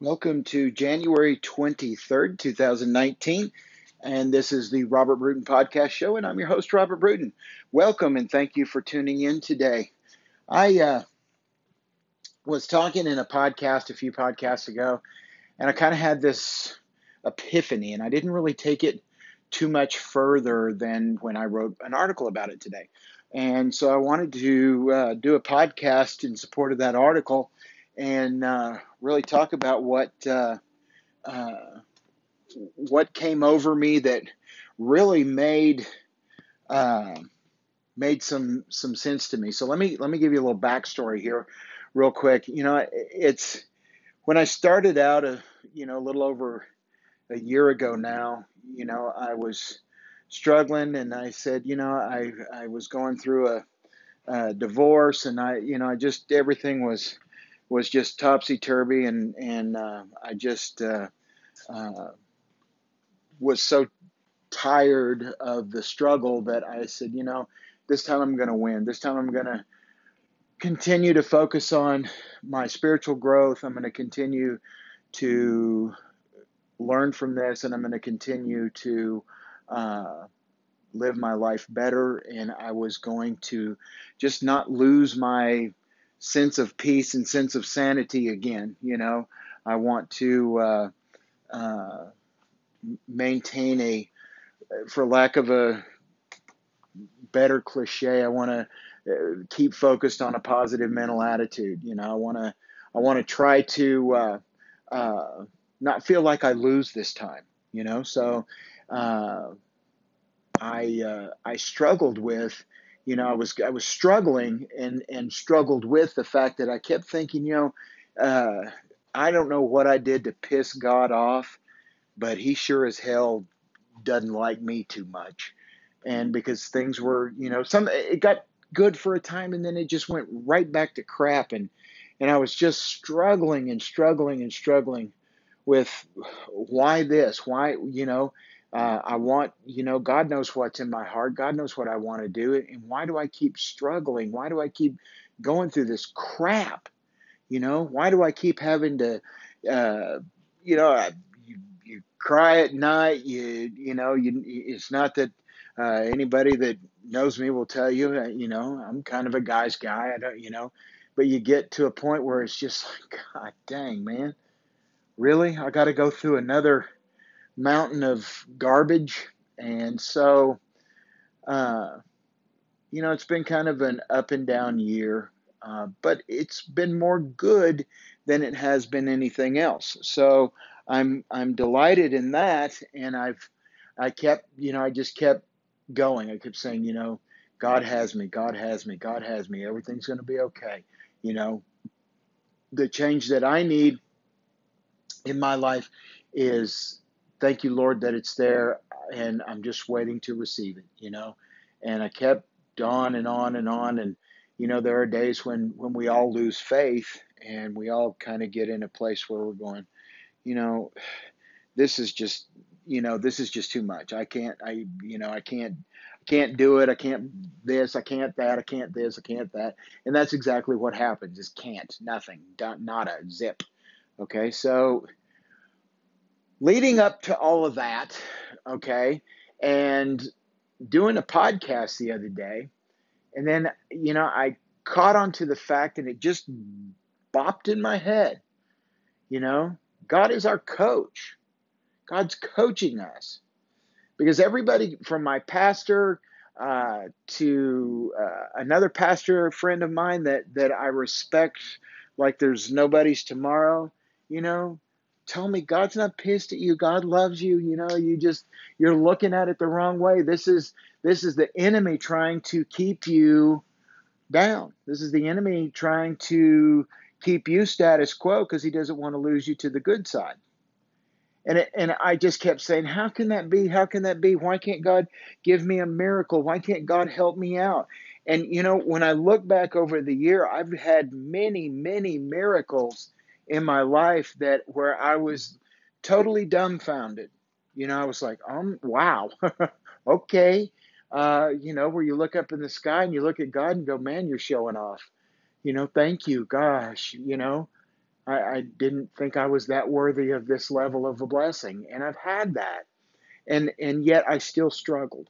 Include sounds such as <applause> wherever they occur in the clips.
Welcome to January 23rd, 2019. And this is the Robert Bruton Podcast Show, and I'm your host, Robert Bruton. Welcome and thank you for tuning in today. I uh, was talking in a podcast a few podcasts ago, and I kind of had this epiphany, and I didn't really take it too much further than when I wrote an article about it today. And so I wanted to uh, do a podcast in support of that article and uh, really talk about what uh, uh, what came over me that really made uh, made some some sense to me. So let me let me give you a little backstory here, real quick. You know, it's when I started out a you know a little over a year ago now. You know, I was struggling, and I said, you know, I I was going through a, a divorce, and I you know I just everything was was just topsy turvy, and and uh, I just uh, uh, was so tired of the struggle that I said, you know, this time I'm going to win. This time I'm going to continue to focus on my spiritual growth. I'm going to continue to learn from this, and I'm going to continue to uh, live my life better. And I was going to just not lose my sense of peace and sense of sanity again. You know, I want to uh, uh, maintain a, for lack of a better cliche, I want to uh, keep focused on a positive mental attitude. You know, I want to, I want to try to uh, uh, not feel like I lose this time. You know, so uh, I I struggled with you know, I was I was struggling and and struggled with the fact that I kept thinking, you know, uh, I don't know what I did to piss God off, but He sure as hell doesn't like me too much, and because things were, you know, some it got good for a time and then it just went right back to crap. And and I was just struggling and struggling and struggling with why this, why you know uh, I want, you know, God knows what's in my heart. God knows what I want to do. And why do I keep struggling? Why do I keep going through this crap? You know, why do I keep having to, uh, you know, you, you cry at night. You, you know, you, it's not that uh, anybody that knows me will tell you, uh, you know, I'm kind of a guy's guy. I don't, you know, but you get to a point where it's just <laughs> like, God dang, man, really? I got to go through another mountain of garbage. And so, uh, you know, it's been kind of an up and down year, uh, but it's been more good than it has been anything else. So I'm I'm delighted in that, and I've I kept you know I just kept going. I kept saying you know God has me, God has me, God has me. Everything's going to be okay. You know, the change that I need in my life is thank you, Lord, that it's there, and I'm just waiting to receive it, you know. And I kept on and on and on, and you know, there are days when when we all lose faith, and we all kind of get in a place where we're going, you know, this is just, you know, this is just too much. I can't, I, you know, I can't, I can't do it. I can't this. I can't that. I can't this. I can't that. And that's exactly what happens. Is can't, nothing, not a zip. Okay, so leading up to all of that, okay, and doing a podcast the other day, and then, you know, I caught on to the fact and it just bopped in my head. You know, God is our coach, God's coaching us. Because everybody from my pastor uh, to uh, another pastor friend of mine that, that I respect like there's nobody's tomorrow, you know, tell me God's not pissed at you. God loves you. You know, you just you're looking at it the wrong way. This is this is the enemy trying to keep you down. This is the enemy trying to keep you status quo because he doesn't want to lose you to the good side. And it, and I just kept saying, how can that be? How can that be? Why can't God give me a miracle? Why can't God help me out? And you know, when I look back over the year, I've had many, many miracles in my life that where I was totally dumbfounded. You know, I was like, um, wow, <laughs> okay. Uh, you know, where you look up in the sky and you look at God and go, man, you're showing off. You know, thank you, gosh. You know, I, I didn't think I was that worthy of this level of a blessing. And I've had that. And, and yet I still struggled.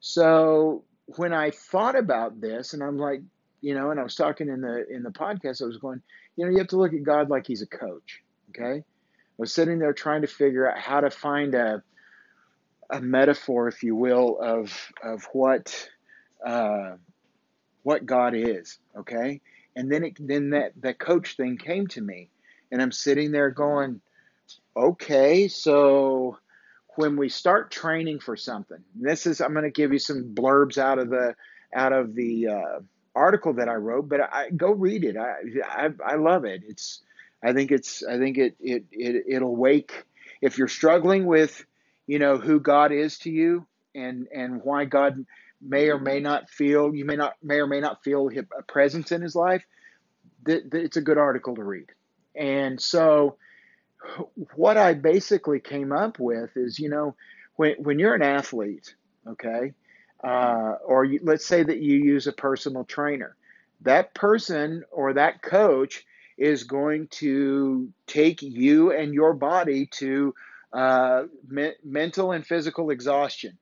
So when I thought about this, and I'm like, you know, and I was talking in the in the podcast, I was going, you know, you have to look at God like He's a coach. Okay, I was sitting there trying to figure out how to find a a metaphor, if you will, of of what uh, what God is. Okay, and then it then that that coach thing came to me, and I'm sitting there going, okay, so when we start training for something, this is I'm going to give you some blurbs out of the out of the uh, article that I wrote, but I go read it. I, I I love it. It's I think it's I think it it, it it'll wake if you're struggling with you know who God is to you and and why God may or may not feel you may not may or may not feel a presence in his life. It's a good article to read. And so what I basically came up with is, you know, when when you're an athlete, okay, uh, or you, let's say that you use a personal trainer, that person or that coach is going to take you and your body to uh, me- mental and physical exhaustion,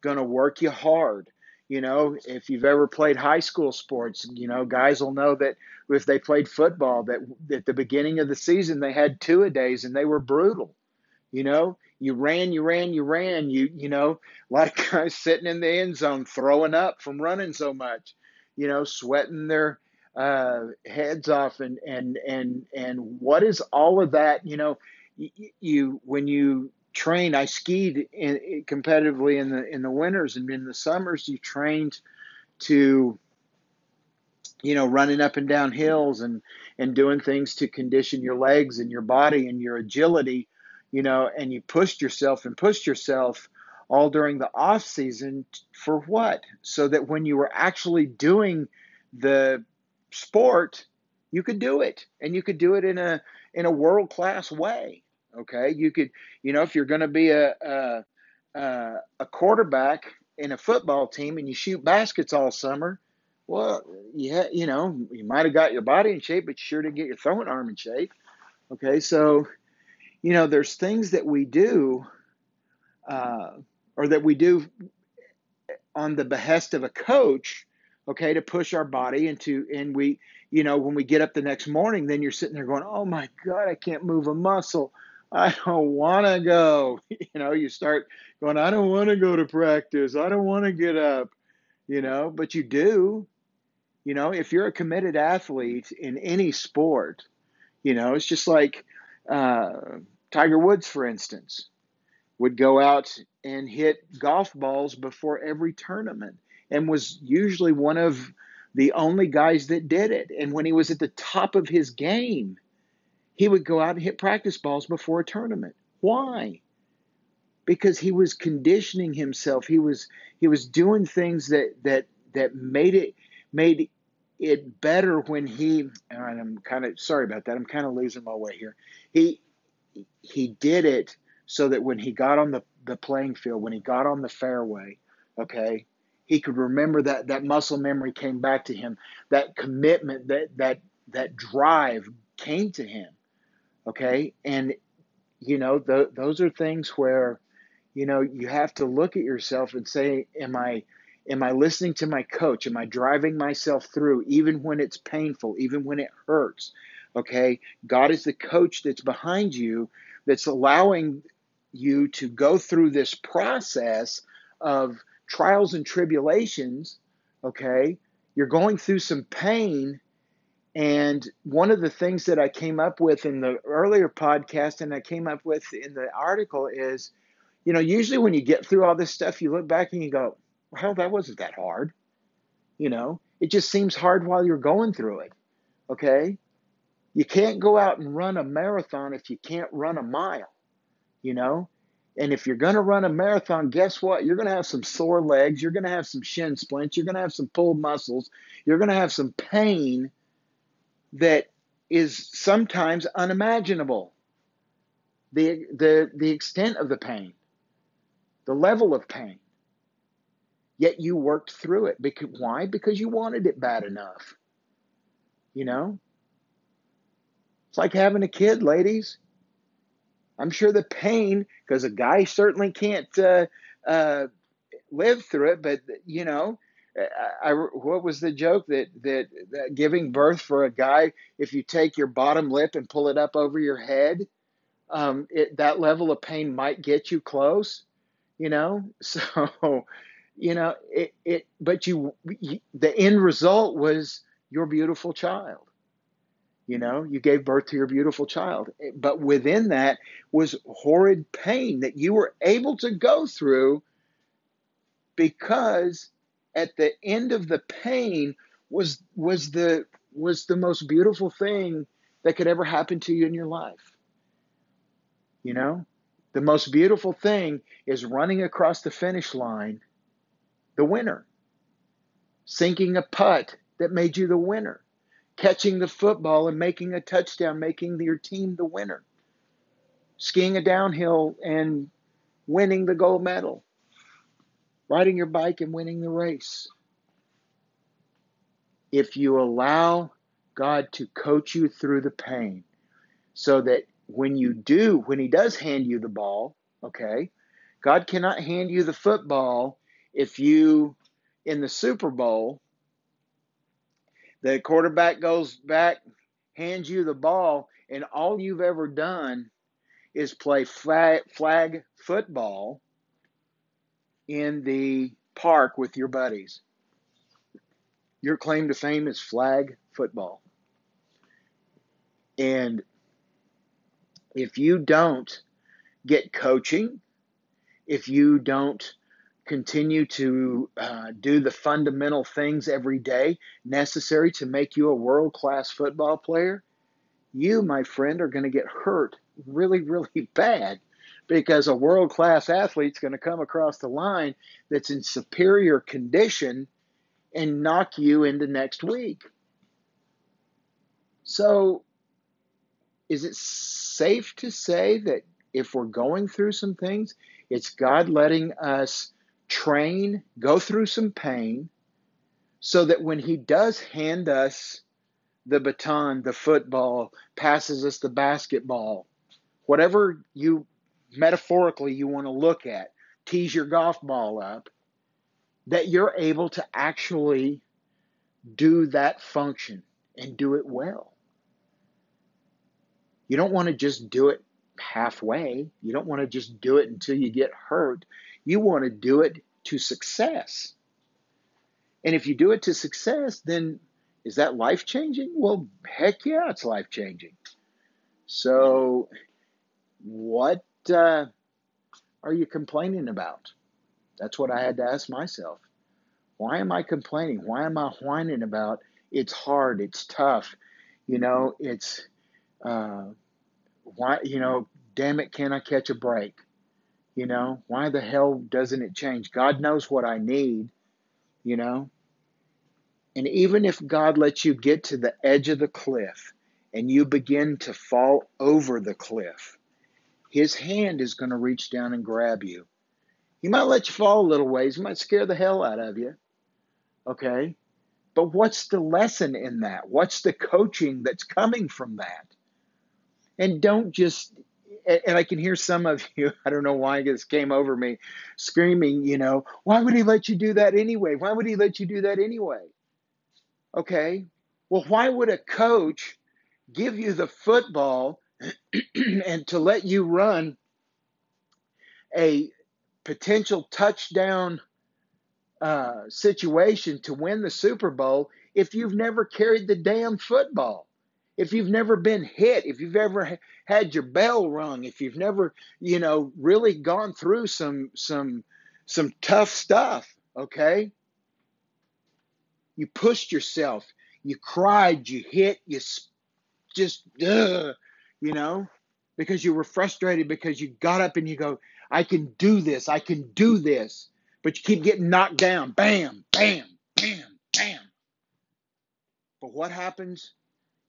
going to work you hard, you know, if you've ever played high school sports, you know, guys will know that if they played football, that at the beginning of the season they had two a days and they were brutal. You know, you ran, you ran, you ran. You you know, <laughs> like sitting in the end zone throwing up from running so much. You know, sweating their uh, heads off, and and and and what is all of that? You know, you, you when you train, I skied in, competitively in the in the winters and in the summers. You trained to, you know, running up and down hills and and doing things to condition your legs and your body and your agility, you know, and you pushed yourself and pushed yourself all during the off season for what? So that when you were actually doing the sport, you could do it and you could do it in a in a world class way Okay, you could, you know, if you're going to be a, a a quarterback in a football team and you shoot baskets all summer, well, yeah, you know, you might have got your body in shape, but you sure didn't get your throwing arm in shape. Okay, so, you know, there's things that we do, uh, or that we do on the behest of a coach, okay, to push our body into, and we, you know, when we get up the next morning, then you're sitting there going, oh my God, I can't move a muscle. I don't want to go. <laughs> You know, you start going, I don't want to go to practice. I don't want to get up, you know, but you do. You know, if you're a committed athlete in any sport, you know, it's just like uh, Tiger Woods, for instance, would go out and hit golf balls before every tournament and was usually one of the only guys that did it. And when he was at the top of his game, he would go out and hit practice balls before a tournament. Why? Because he was conditioning himself. He was he was doing things that that that made it made it better when he and I'm kind of sorry about that. I'm kind of losing my way here. He he did it so that when he got on the, the playing field, when he got on the fairway, okay, he could remember that that muscle memory came back to him. That commitment, that that that drive came to him. Okay. And, you know, th- those are things where, you know, you have to look at yourself and say, am I, am I listening to my coach? Am I driving myself through even when it's painful, even when it hurts? Okay. God is the coach that's behind you that's allowing you to go through this process of trials and tribulations. Okay. You're going through some pain and one of the things that I came up with in the earlier podcast and I came up with in the article is, you know, usually when you get through all this stuff, you look back and you go, well, that wasn't that hard. You know, it just seems hard while you're going through it. Okay. You can't go out and run a marathon if you can't run a mile, you know? And if you're going to run a marathon, guess what? You're going to have some sore legs. You're going to have some shin splints. You're going to have some pulled muscles. You're going to have some pain that is sometimes unimaginable. The, the, the extent of the pain, the level of pain. Yet you worked through it. Because, why? Because you wanted it bad enough. You know? It's like having a kid, ladies. I'm sure the pain, because a guy certainly can't uh, uh, live through it, but you know, I, I, what was the joke that, that, that giving birth for a guy, if you take your bottom lip and pull it up over your head, um, it, that level of pain might get you close, you know. <laughs> So, you know, it, it but you, you the end result was your beautiful child. You know, you gave birth to your beautiful child. But within that was horrid pain that you were able to go through because at the end of the pain was was the was the most beautiful thing that could ever happen to you in your life. You know, the most beautiful thing is running across the finish line, the winner, sinking a putt that made you the winner, catching the football and making a touchdown, making your team the winner, skiing a downhill and winning the gold medal, riding your bike and winning the race. If you allow God to coach you through the pain so that when you do, when He does hand you the ball, okay, God cannot hand you the football if you, in the Super Bowl, the quarterback goes back, hands you the ball, and all you've ever done is play flag, flag football in the park with your buddies. Your claim to fame is flag football. And if you don't get coaching, if you don't continue to uh, do the fundamental things every day necessary to make you a world class football player, you, my friend, are going to get hurt really, really <laughs> bad because a world class athlete's going to come across the line that's in superior condition and knock you into next week. So, is it safe to say that if we're going through some things, it's God letting us train, go through some pain, so that when He does hand us the baton, the football, passes us the basketball, whatever you metaphorically you want to look at, tease your golf ball up, that you're able to actually do that function and do it well. You don't want to just do it halfway. You don't want to just do it until you get hurt. You want to do it to success. And if you do it to success, then is that life changing? Well, heck yeah, it's life changing. So, what uh, are you complaining about? That's what I had to ask myself. Why am I complaining? Why am I whining about it's hard, it's tough, you know, it's uh, why you know, damn it, can I catch a break? You know, why the hell doesn't it change? God knows what I need, you know. And even if God lets you get to the edge of the cliff and you begin to fall over the cliff, his hand is going to reach down and grab you. He might let you fall a little ways, he might scare the hell out of you. Okay? But what's the lesson in that? What's the coaching that's coming from that? And don't just, and I can hear some of you, <laughs> I don't know why this came over me, screaming, you know, why would he let you do that anyway? Why would he let you do that anyway? Okay? Well, why would a coach give you the football <clears throat> and to let you run a potential touchdown uh, situation to win the Super Bowl if you've never carried the damn football, if you've never been hit, if you've ever had your bell rung, if you've never, you know, really gone through some some some tough stuff, okay? You pushed yourself, you cried, you hit, you just, ugh, you know, because you were frustrated because you got up and you go, I can do this, I can do this. But you keep getting knocked down. Bam, bam, bam, bam. But what happens?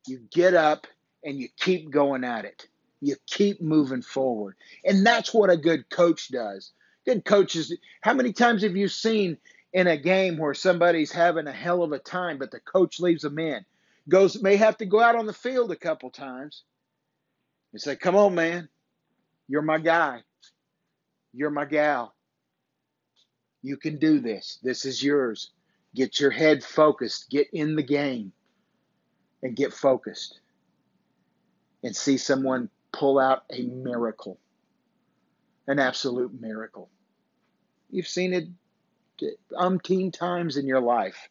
You get up and you keep going at it. You keep moving forward. And that's what a good coach does. Good coaches, how many times have you seen in a game where somebody's having a hell of a time, but the coach leaves them in? Goes may have to go out on the field a couple times and say, Come on, man. You're my guy. You're my gal. You can do this. This is yours. Get your head focused. Get in the game and get focused and see someone pull out a miracle, an absolute miracle. You've seen it umpteen times in your life.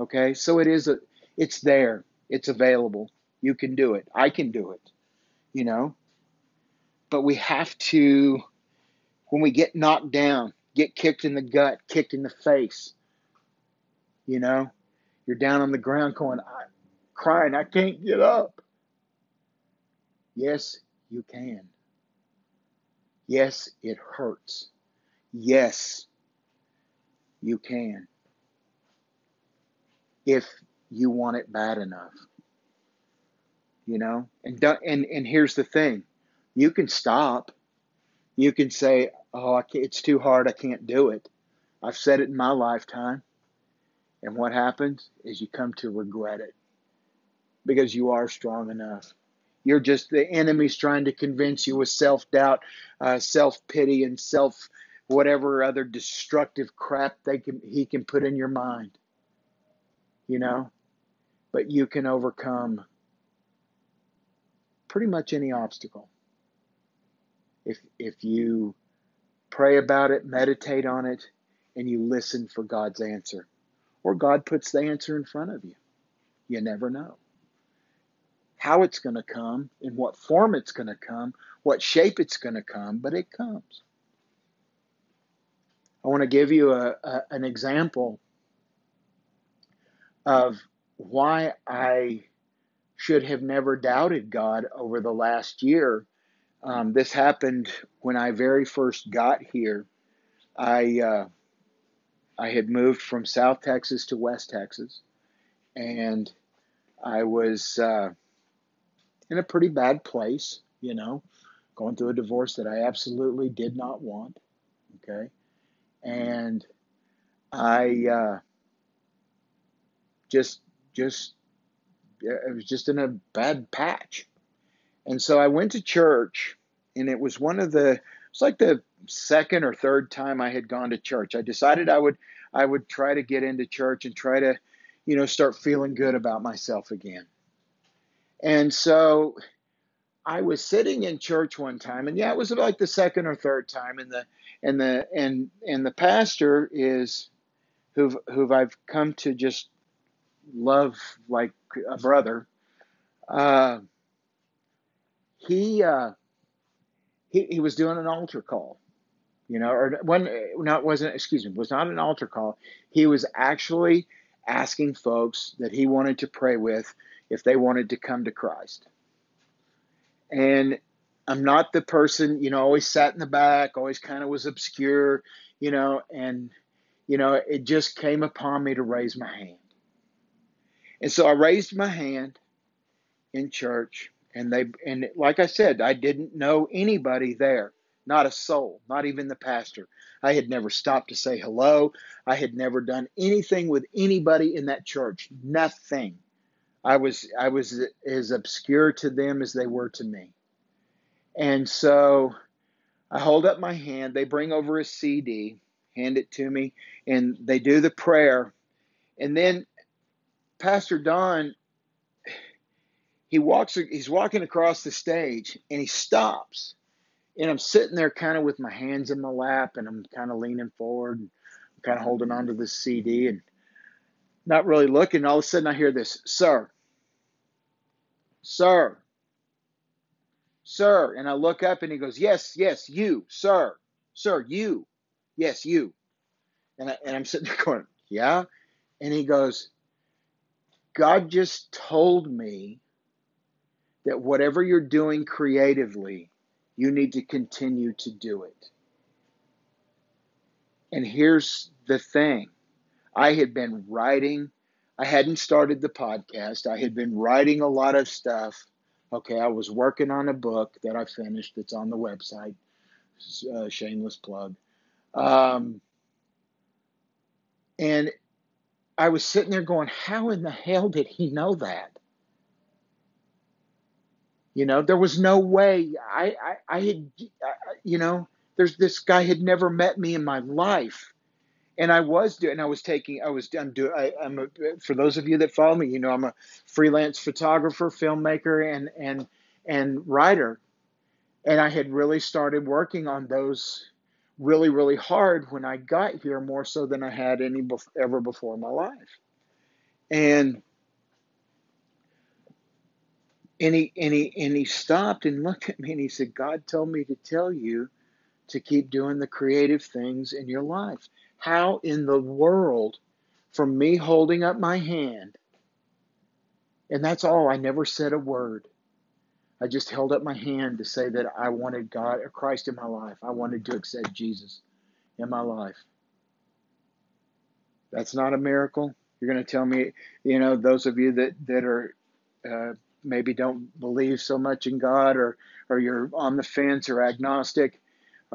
Okay, so it is a, it's there, it's available. You can do it. I can do it. You know, but we have to, when we get knocked down, get kicked in the gut, kicked in the face. You know, you're down on the ground going, crying, I can't get up. Yes, you can. Yes, it hurts. Yes, you can. If you want it bad enough. You know? And and and here's the thing. You can stop. You can say, "Oh, it's too hard. I can't do it." I've said it in my lifetime. And what happens is you come to regret it because you are strong enough. You're just the enemy's trying to convince you with self doubt, uh, self pity, and self whatever other destructive crap they can he can put in your mind. You know, but you can overcome pretty much any obstacle if if you pray about it, meditate on it, and you listen for God's answer, or God puts the answer in front of you. You never know how it's going to come, in what form it's going to come, what shape it's going to come, but it comes. I want to give you a, a, an example of why I should have never doubted God over the last year. Um, this happened when I very first got here. I uh, I had moved from South Texas to West Texas, and I was uh, in a pretty bad place, you know, going through a divorce that I absolutely did not want. Okay. And I uh, just, just, it was just in a bad patch. And so I went to church, and it was one of the, it's like the second or third time I had gone to church. I decided I would, I would try to get into church and try to, you know, start feeling good about myself again. And so I was sitting in church one time, and yeah, it was like the second or third time, and the and the and and the pastor is who who I've come to just love like a brother. Uh, he uh, he he was doing an altar call, you know, or when not wasn't excuse me was not an altar call. He was actually asking folks that he wanted to pray with if they wanted to come to Christ. And I'm not the person, you know, always sat in the back, always kind of was obscure, you know, and, you know, it just came upon me to raise my hand. And so I raised my hand in church, and they, and like I said, I didn't know anybody there, not a soul, not even the pastor. I had never stopped to say hello. I had never done anything with anybody in that church, nothing. I was I was as obscure to them as they were to me. And so I hold up my hand, they bring over a CD, hand it to me, and they do the prayer. And then Pastor Don he walks he's walking across the stage and he stops. And I'm sitting there kind of with my hands in my lap and I'm kind of leaning forward and I'm kind of holding onto the CD and not really looking. All of a sudden I hear this, sir, Sir, sir. And I look up and he goes, Yes, yes, you, sir, sir, you, yes, you. And, I, and I'm sitting there <laughs> going, Yeah. And he goes, God just told me that whatever you're doing creatively, you need to continue to do it. And here's the thing I had been writing I hadn't started the podcast. I had been writing a lot of stuff. Okay, I was working on a book that I finished. It's on the website. Uh, shameless plug. Um, and I was sitting there going, How in the hell did he know that? You know, there was no way I, I, I had, you know, there's this guy had never met me in my life. And I was doing, I was taking, I was, I'm doing, I, I'm a, for those of you that follow me, you know, I'm a freelance photographer, filmmaker, and, and, and writer. And I had really started working on those really, really hard when I got here, more so than I had any ever before in my life. And and he and he and he stopped and looked at me and he said, God told me to tell you to keep doing the creative things in your life. How in the world, from me holding up my hand, and that's all, I never said a word. I just held up my hand to say that I wanted God or Christ in my life. I wanted to accept Jesus in my life. That's not a miracle. You're going to tell me, you know, those of you that that are uh, maybe don't believe so much in God, or or you're on the fence or agnostic,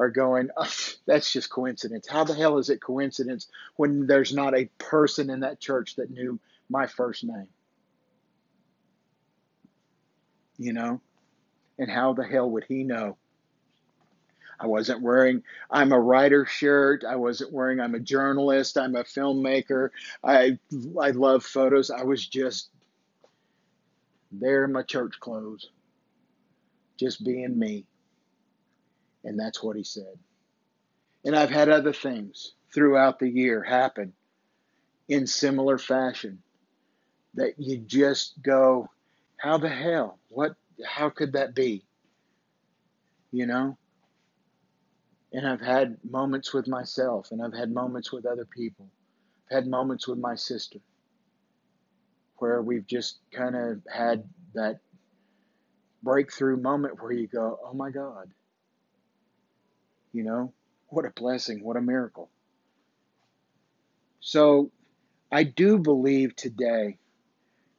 are going, oh, that's just coincidence. How the hell is it coincidence when there's not a person in that church that knew my first name? You know? And how the hell would he know? I wasn't wearing I'm a writer shirt. I wasn't wearing I'm a journalist. I'm a filmmaker. I I love photos. I was just there in my church clothes, just being me. And that's what he said. And I've had other things throughout the year happen in similar fashion that you just go, how the hell? What how could that be? You know? And I've had moments with myself, and I've had moments with other people. I've had moments with my sister where we've just kind of had that breakthrough moment where you go, oh my God. You know, what a blessing, what a miracle. So I do believe today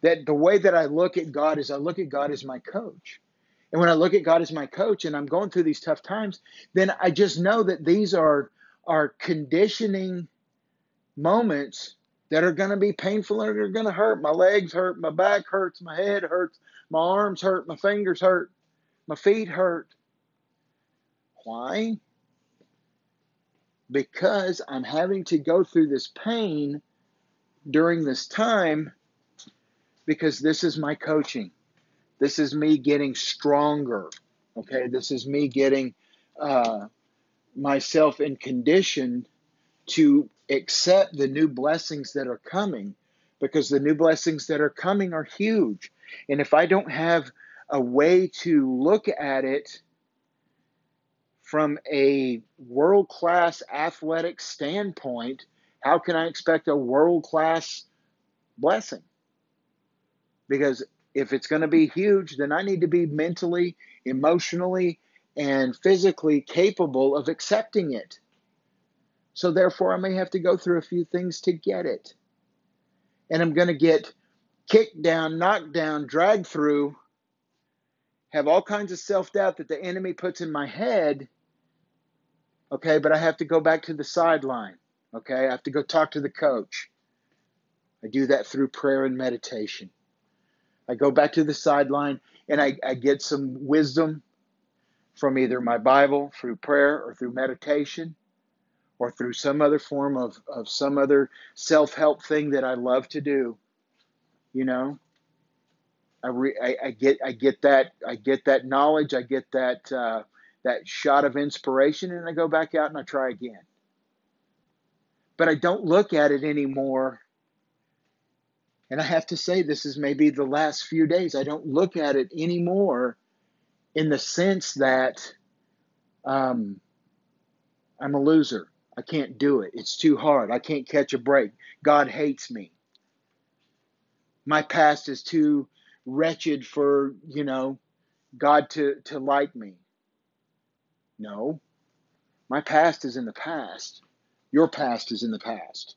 that the way that I look at God is I look at God as my coach. And when I look at God as my coach and I'm going through these tough times, then I just know that these are are conditioning moments that are going to be painful and are going to hurt. My legs hurt, my back hurts, my head hurts, my arms hurt, my fingers hurt, my feet hurt. Why? Because I'm having to go through this pain during this time because this is my coaching. This is me getting stronger. Okay, this is me getting uh, myself in condition to accept the new blessings that are coming because the new blessings that are coming are huge. And if I don't have a way to look at it from a world class athletic standpoint, how can I expect a world class blessing? because if it's going to be huge, then I need to be mentally, emotionally, and physically capable of accepting it. So, therefore, I may have to go through a few things to get it. And I'm going to get kicked down, knocked down, dragged through, have all kinds of self doubt that the enemy puts in my head. Okay, but I have to go back to the sideline. Okay, I have to go talk to the coach. I do that through prayer and meditation. I go back to the sideline and I, I get some wisdom from either my Bible, through prayer, or through meditation, or through some other form of, of some other self help thing that I love to do. You know, I, re, I, I, get I get that I get that knowledge, I get that uh, that shot of inspiration, and I go back out and I try again. But I don't look at it anymore and I have to say, this is maybe the last few days. I don't look at it anymore in the sense that um, I'm a loser. I can't do it. It's too hard. I can't catch a break. God hates me. My past is too wretched for, you know, God to, to like me. No. My past is in the past. Your past is in the past.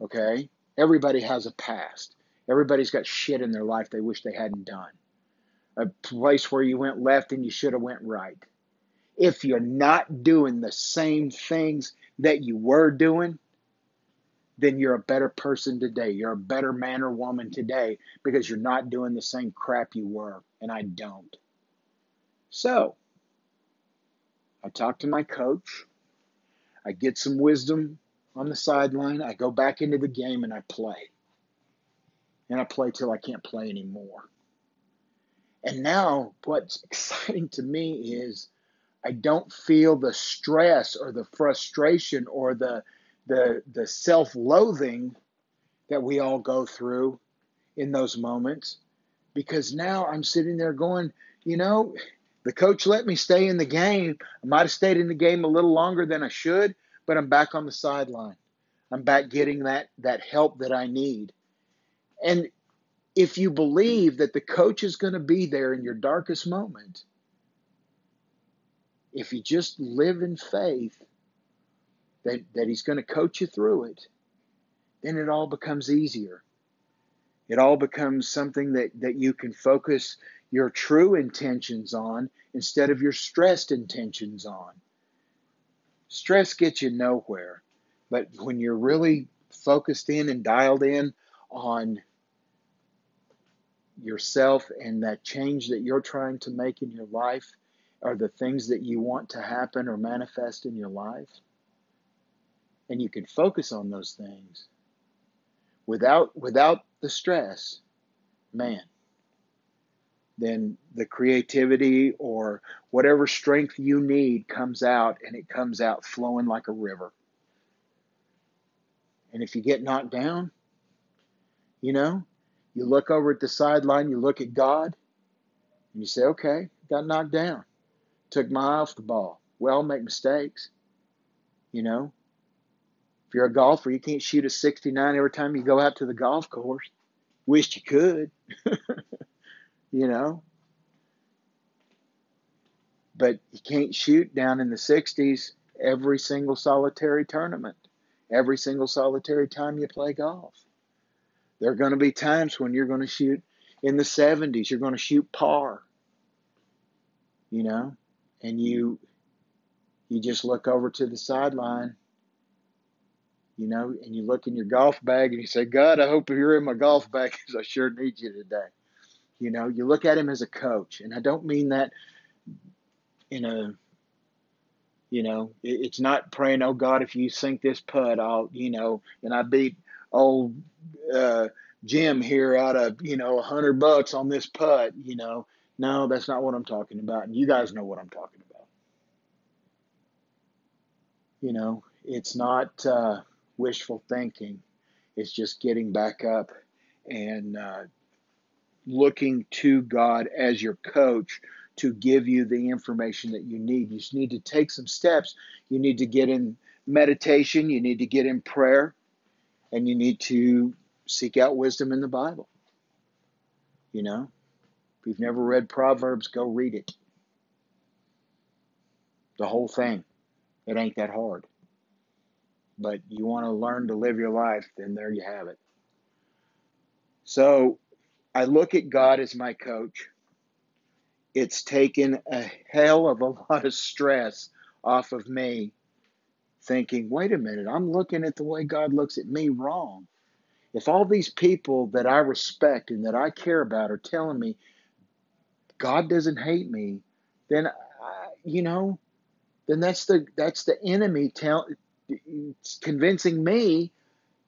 Okay? Everybody has a past. Everybody's got shit in their life they wish they hadn't done. A place where you went left and you should have went right. If you're not doing the same things that you were doing, then you're a better person today. You're a better man or woman today because you're not doing the same crap you were, and I don't. So, I talk to my coach. I get some wisdom on the sideline. I go back into the game and I play. And I play till I can't play anymore. And now, what's <laughs> exciting to me is I don't feel the stress or the frustration or the the the self-loathing that we all go through in those moments because now I'm sitting there going, you know, the coach let me stay in the game. I might have stayed in the game a little longer than I should, but I'm back on the sideline. I'm back getting that that help that I need. And if you believe that the coach is going to be there in your darkest moment, if you just live in faith that, that he's going to coach you through it, then it all becomes easier. It all becomes something that, that you can focus your true intentions on instead of your stressed intentions on. Stress gets you nowhere, but when you're really focused in and dialed in on yourself and that change that you're trying to make in your life, are the things that you want to happen or manifest in your life. And you can focus on those things without without the stress, man, then the creativity or whatever strength you need comes out and it comes out flowing like a river. And if you get knocked down, you know, you look over at the sideline, you look at God, and you say, okay, got knocked down took my eye off the ball. Well, make mistakes, you know. If you're a golfer, you can't shoot a 69 every time you go out to the golf course. Wish you could, <laughs> you know. But you can't shoot down in the 60s every single solitary tournament, every single solitary time you play golf. There are going to be times when you're going to shoot in the 70s, you're going to shoot par, you know and you you just look over to the sideline, you know, and you look in your golf bag and you say, God, I hope you're in my golf bag because I sure need you today. You know, you look at him as a coach, and I don't mean that in a you know, it's not praying, oh God, if you sink this putt, I'll, you know, and I beat old uh, Jim here out of, you know, a hundred bucks on this putt, you know. No, that's not what I'm talking about. And you guys know what I'm talking about. You know, it's not uh, wishful thinking, it's just getting back up and uh, looking to God as your coach to give you the information that you need. You just need to take some steps. You need to get in meditation, you need to get in prayer, and you need to seek out wisdom in the Bible. You know, if you've never read Proverbs, go read it. The whole thing. It ain't that hard. But you want to learn to live your life, then there you have it. So I look at God as my coach. It's taken a hell of a <laughs> lot of stress off of me thinking, wait a minute, I'm looking at the way God looks at me wrong. If all these people that I respect and that I care about are telling me God doesn't hate me, then I, you know, then that's the that's the enemy tell, convincing me,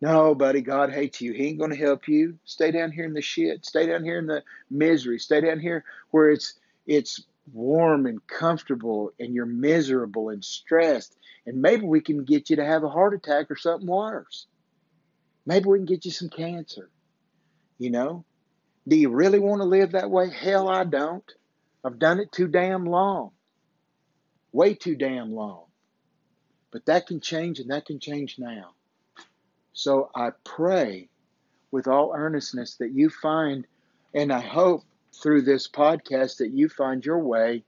no, buddy, God hates you. He ain't going to help you. Stay down here in the shit. Stay down here in the misery. Stay down here where it's it's warm and comfortable and you're miserable and stressed. And maybe we can get you to have a heart attack or something worse. Maybe we can get you some cancer. You know, do you really want to live that way? Hell, I don't. I've done it too damn long. Way too damn long. But that can change and that can change now. So I pray with all earnestness that you find, and I hope through this podcast that you find your way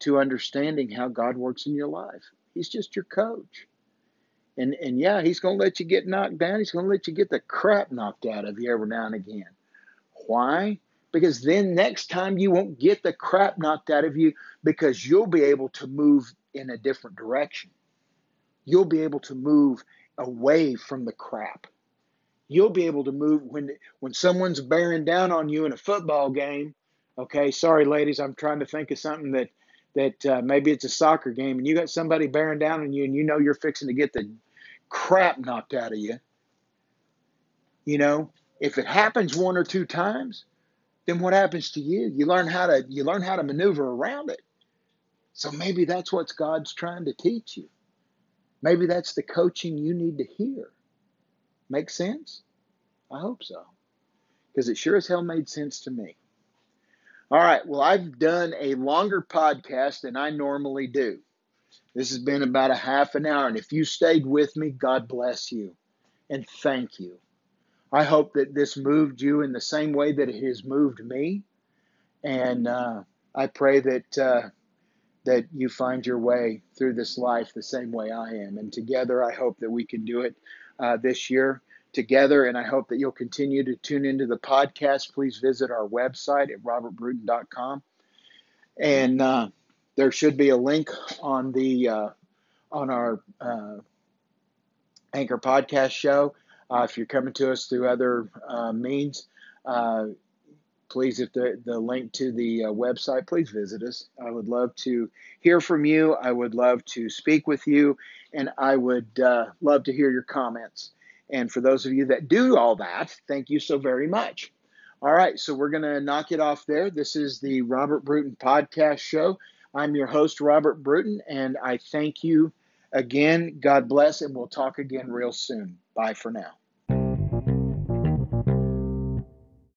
to understanding how God works in your life. He's just your coach. And and yeah, he's gonna let you get knocked down. He's gonna let you get the crap knocked out of you every now and again. Why? Because then next time you won't get the crap knocked out of you because you'll be able to move in a different direction. You'll be able to move away from the crap. You'll be able to move when when someone's bearing down on you in a football game. Okay, sorry ladies, I'm trying to think of something that that uh, maybe it's a soccer game and you got somebody bearing down on you and you know you're fixing to get the crap knocked out of you. You know, if it happens one or two times, then what happens to you? You learn how to you learn how to maneuver around it. So maybe that's what God's trying to teach you. Maybe that's the coaching you need to hear. Make sense? I hope so. Because it sure as hell made sense to me. All right, well, I've done a longer podcast than I normally do. This has been about a half an hour, and if you stayed with me, God bless you and thank you. I hope that this moved you in the same way that it has moved me, and uh, I pray that uh, that you find your way through this life the same way I am. And together, I hope that we can do it uh, this year together. And I hope that you'll continue to tune into the podcast. Please visit our website at robertbruton.com. And uh, there should be a link on the uh, on our uh, Anchor podcast show. Uh, if you're coming to us through other uh, means, please, if the, the link to the uh, website, please visit us. I would love to hear from you. I would love to speak with you, and I would uh, love to hear your comments. And for those of you that do all that, thank you so very much. All right, so we're going to knock it off there. This is the Robert Bruton Podcast Show. I'm your host, Robert Bruton, and I thank you again. God bless, and we'll talk again real soon. Bye for now.